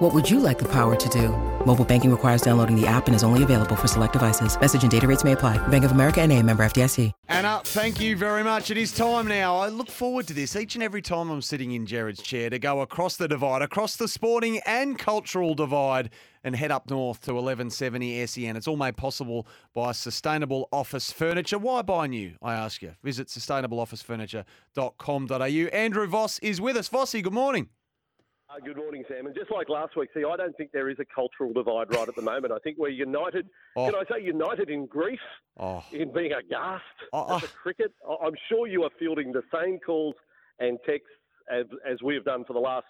What would you like the power to do? Mobile banking requires downloading the app and is only available for select devices. Message and data rates may apply. Bank of America and a member FDIC. Anna, uh, thank you very much. It is time now. I look forward to this each and every time I'm sitting in Jared's chair to go across the divide, across the sporting and cultural divide, and head up north to 1170 SEN. It's all made possible by Sustainable Office Furniture. Why buy new, I ask you? Visit sustainableofficefurniture.com.au. Andrew Voss is with us. Vossy, good morning. Good morning, Sam. And just like last week, see, I don't think there is a cultural divide right at the moment. I think we're united. Oh. Can I say united in grief, Oh. in being aghast Oh, at the oh. cricket? I'm sure you are fielding the same calls and texts as, as we have done for the last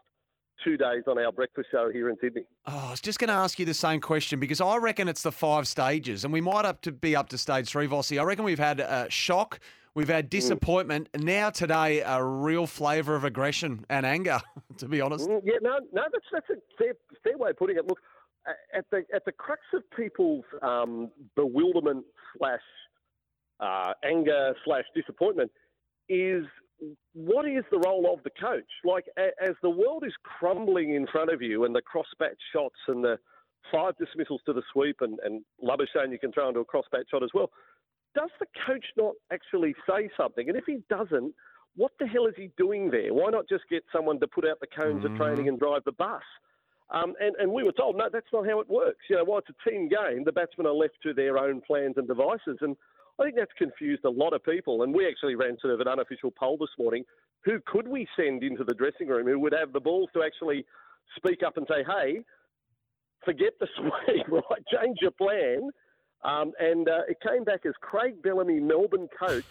two days on our breakfast show here in Sydney. Oh, I was just going to ask you the same question because I reckon it's the five stages, and we might up to be up to stage three, Vossi. I reckon we've had uh, shock, we've had disappointment, and now today a real flavour of aggression and anger. To be honest, Mm, Yeah, no, no, that's that's a fair, fair way of putting it. Look, at the at the crux of people's um, bewilderment slash uh, anger slash disappointment is what is the role of the coach? Like a, as the world is crumbling in front of you, and the cross bat shots and the five dismissals to the sweep, and and Labuschagne you can throw into a cross bat shot as well. Does the coach not actually say something? And if he doesn't, what the hell is he doing there? Why not just get someone to put out the cones of training and drive the bus? Um, and, and we were told, no, that's not how it works. You know, while it's a team game, the batsmen are left to their own plans and devices. And I think that's confused a lot of people. And we actually ran sort of an unofficial poll this morning. Who could we send into the dressing room who would have the balls to actually speak up and say, hey, forget the swing, right? Change your plan. Um, and uh, it came back as Craig Bellamy, Melbourne coach,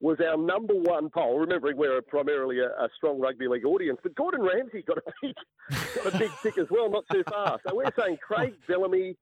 was our number one poll. Remembering we're primarily a, a strong rugby league audience, but Gordon Ramsay got a big, got a big tick as well, not too far. So we're saying Craig Bellamy,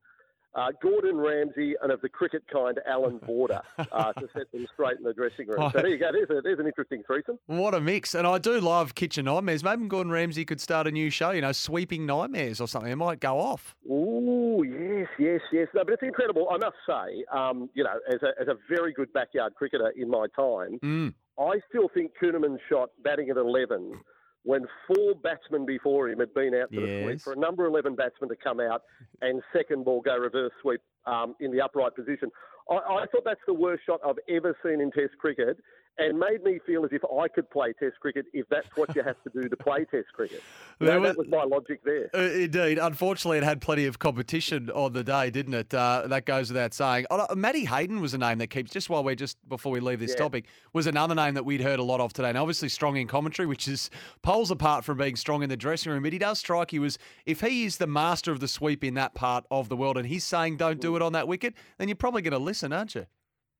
uh, Gordon Ramsay, and of the cricket kind, Allan Border, uh, to set them straight in the dressing room. So there you go. There's, a, there's an interesting threesome. what a mix! And I do love kitchen nightmares. Maybe Gordon Ramsay could start a new show, you know, sweeping nightmares or something. It might go off. Ooh, yes, yes, yes. No, but it's incredible. I must say, um, you know, as a, as a very good backyard cricketer in my time, Mm. I still think Kuhnemann shot batting at 11 when four batsmen before him had been out for the sweep. For a number 11 batsman to come out and second ball go reverse sweep um, in the upright position. I, I thought that's the worst shot I've ever seen in Test cricket and made me feel as if I could play Test cricket if that's what you have to do to play Test cricket. You know, was- that was my logic there. Uh, Indeed. Unfortunately, it had plenty of competition on the day, didn't it? Uh, that goes without saying. Oh, Matty Hayden was a name that keeps, just while we're just, before we leave this Yeah. topic, was another name that we'd heard a lot of today. And obviously strong in commentary, which is poles apart from being strong in the dressing room. But he does strike you as if he is the master of the sweep in that part of the world and he's saying don't do it on that wicket, then you're probably going to listen, aren't you?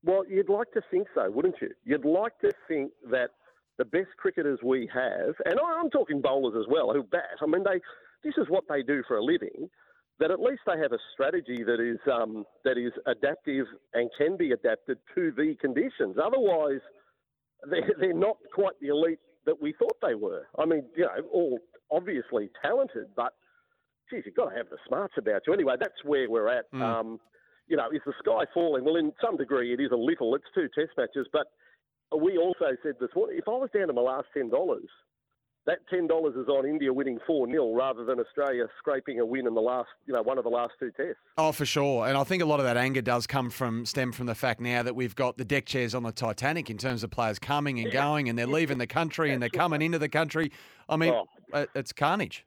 Well, you'd like to think so, wouldn't you? You'd like to think that the best cricketers we have, and I'm talking bowlers as well, who bat. I mean, they this is what they do for a living. That at least they have a strategy that is um, that is adaptive and can be adapted to the conditions. Otherwise, they're, they're not quite the elite that we thought they were. I mean, you know, all obviously talented, but geez, you've got to have the smarts about you. Anyway, that's where we're at. Um, you know, is the sky falling? Well, in some degree, it is a little. It's two test matches, but we also said this morning, if I was down to my last ten dollars, that ten dollars is on India winning four 0 rather than Australia scraping a win in the last, you know, one of the last two tests. Oh, for sure. And I think a lot of that anger does come from stem from the fact now that we've got the deck chairs on the Titanic in terms of players coming and going and they're leaving the country and they're coming into the country. I mean, Oh. it's carnage.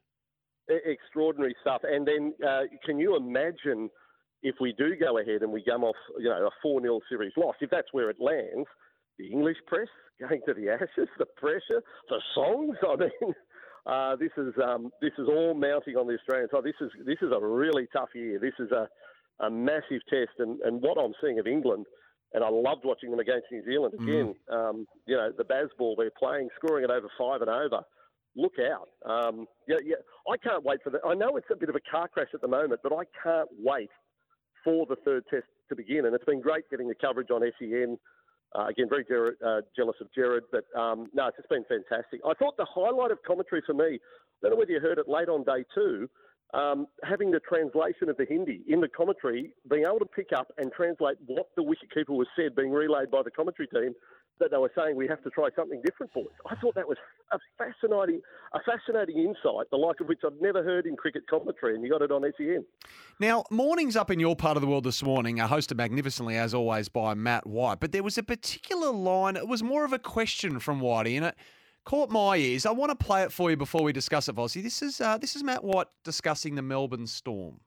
Extraordinary stuff. And then, uh, can you imagine if we do go ahead and we come off, you know, a 4 0 series loss, if that's where it lands, the English press going to the Ashes, the pressure, the songs? I mean, uh, this is um, this is all mounting on the Australian side. This is this is a really tough year. This is a, a massive test, and, and what I'm seeing of England. And I loved watching them against New Zealand again. Um, you know, the Bazball they're playing, scoring it over five and over look out. Um, yeah, yeah, I can't wait for that. I know it's a bit of a car crash at the moment, but I can't wait for the third test to begin. And it's been great getting the coverage on SEN Uh, again, very uh, jealous of Jared, but um, no, it's just been fantastic. I thought the highlight of commentary for me, I don't know whether you heard it late on day two, um, having the translation of the Hindi in the commentary, being able to pick up and translate what the wicketkeeper was said, being relayed by the commentary team, that they were saying we have to try something different for it. I thought that was a fascinating, a fascinating insight, the like of which I've never heard in cricket commentary, and you got it on SEN. Now, mornings up in your part of the world this morning are hosted magnificently, as always, by Matt White. But there was a particular line; it was more of a question from Whitey, and it caught my ears. I want to play it for you before we discuss it, Vossi. This is uh, this is Matt White discussing the Melbourne Storm.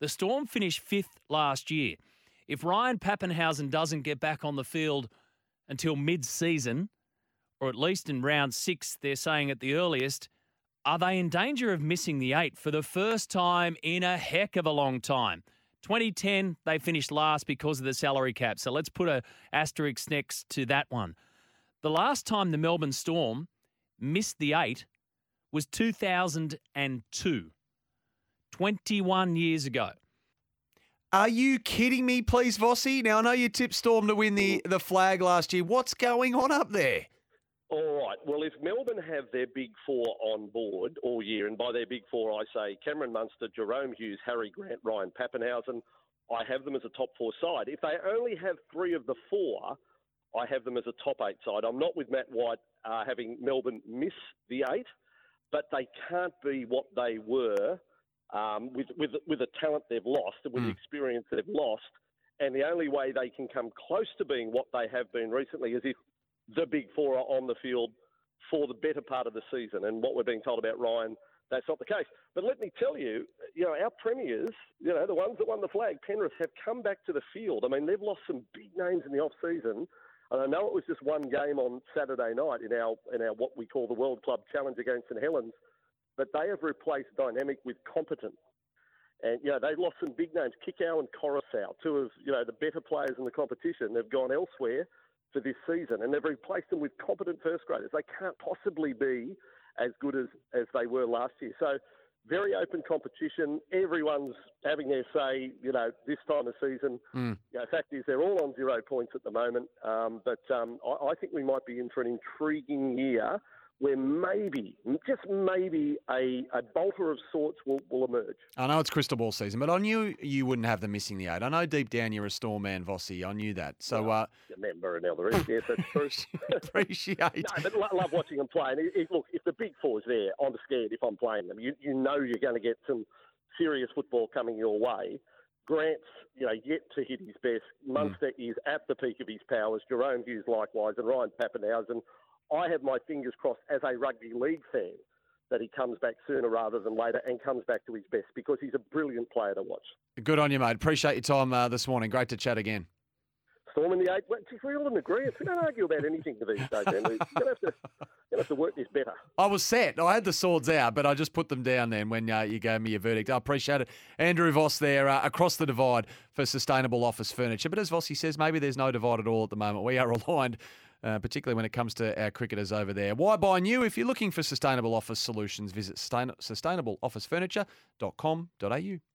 The Storm finished fifth last year. If Ryan Papenhuyzen doesn't get back on the field until mid season, or at least in round six, they're saying at the earliest, are they in danger of missing the eight for the first time in a heck of a long time? 2010, they finished last because of the salary cap. So let's put a asterisk next to that one. The last time the Melbourne Storm missed the eight was 2002, 21 years ago. Are you kidding me, please, Vossi? Now I know you tipped Storm to win the, the flag last year. What's going on up there? All right. Well, if Melbourne have their big four on board all year, and by their big four I say Cameron Munster, Jahrome Hughes, Harry Grant, Ryan Papenhuyzen, I have them as a top four side. If they only have three of the four, I have them as a top eight side. I'm not with Matt White uh, having Melbourne miss the eight, but they can't be what they were um, with, with, with the talent they've lost and with mm. the experience they've lost. And the only way they can come close to being what they have been recently is if the big four are on the field for the better part of the season. And what we're being told about Ryan, that's not the case. But let me tell you, you know, our premiers, you know, the ones that won the flag, Penrith, have come back to the field. I mean, they've lost some big names in the off season. And I know it was just one game on Saturday night in our in our what we call the World Club Challenge against St Helens but they have replaced dynamic with competent. And, you know, they lost some big names, Kikau and Koroisau, two of, you know, the better players in the competition. They've gone elsewhere for this season and they've replaced them with competent first graders. They can't possibly be as good as, as they were last year. So, very open competition. Everyone's having their say, you know, this time of season. Mm. You know, fact is, they're all on zero points at the moment. Um, but um, I, I think we might be in for an intriguing year where maybe, just maybe, a, a bolter of sorts will, will emerge. I know it's crystal ball season, but I knew you wouldn't have them missing the eight. I know deep down you're a storm man, Vossi. I knew that. So, well, uh, member and all the rest. Yes, that's true. appreciate. no, but I love watching them play. And it, it, look, if the big four's there, I'm scared if I'm playing them. You, you know you're going to get some serious football coming your way. Grant's, you know, yet to hit his best. Hmm. Munster mm. is at the peak of his powers. Jahrome Hughes likewise, and Ryan Papenhuyzen I have my fingers crossed as a rugby league fan that he comes back sooner rather than later and comes back to his best because he's a brilliant player to watch. Good on you, mate. Appreciate your time uh, this morning. Great to chat again. Storm in the eight. Well, we all in agreement. We don't argue about anything these days, man. We're going to have to, have to work this better. I was set. I had the swords out, but I just put them down then when uh, you gave me your verdict. I appreciate it. Andrew Voss there uh, across the divide for sustainable office furniture. But as Vossi says, maybe there's no divide at all at the moment. We are aligned uh, particularly when it comes to our cricketers over there. Why buy new? If you're looking for sustainable office solutions, visit sustainableofficefurniture.com.au.